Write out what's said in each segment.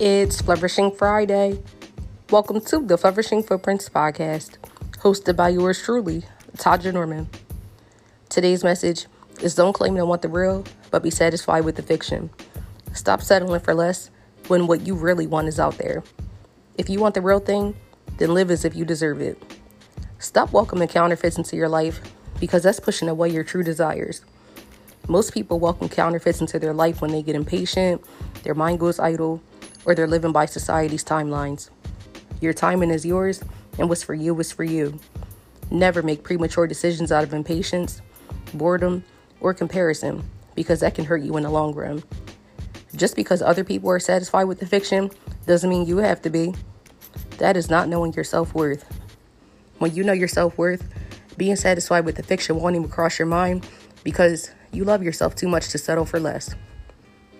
It's Flourishing Friday. Welcome to the Flourishing Footprints podcast, hosted by yours truly, Tahja Norman. Today's message is don't claim to want the real, but be satisfied with the fiction. Stop settling for less when what you really want is out there. If you want the real thing, then live as if you deserve it. Stop welcoming counterfeits into your life because that's pushing away your true desires. Most people welcome counterfeits into their life when they get impatient, their mind goes idle, or they're living by society's timelines. Your timing is yours, and what's for you is for you. Never make premature decisions out of impatience, boredom, or comparison because that can hurt you in the long run. Just because other people are satisfied with the fiction doesn't mean you have to be. That is not knowing your self worth. When you know your self worth, being satisfied with the fiction won't even cross your mind because you love yourself too much to settle for less.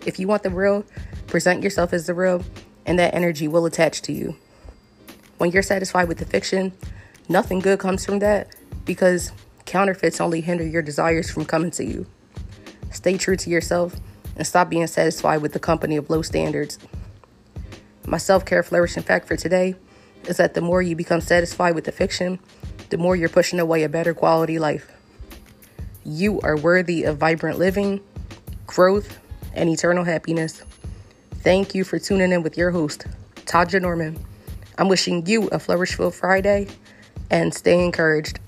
If you want the real, present yourself as the real, and that energy will attach to you. When you're satisfied with the fiction, nothing good comes from that because counterfeits only hinder your desires from coming to you. Stay true to yourself and stop being satisfied with the company of low standards. My self care flourishing fact for today is that the more you become satisfied with the fiction, the more you're pushing away a better quality life. You are worthy of vibrant living, growth, and eternal happiness. Thank you for tuning in with your host, Tahja Norman. I'm wishing you a flourishful Friday and stay encouraged.